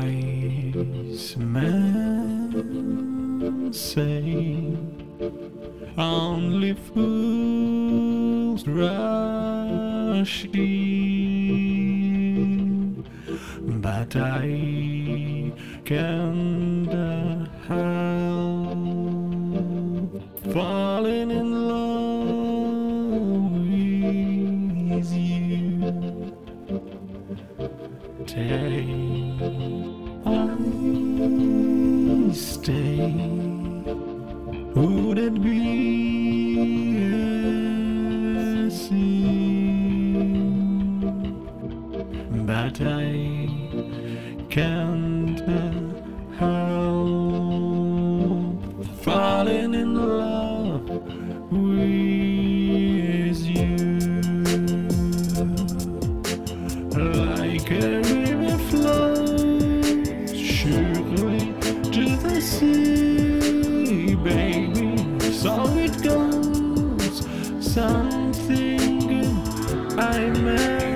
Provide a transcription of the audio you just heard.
wise men say only fools rush in, but I can't help falling in love with you. Stay, I stay. Would it be a sin? But I can't help falling in love with you carry a flow, surely to the sea, baby. So it goes, something I meant.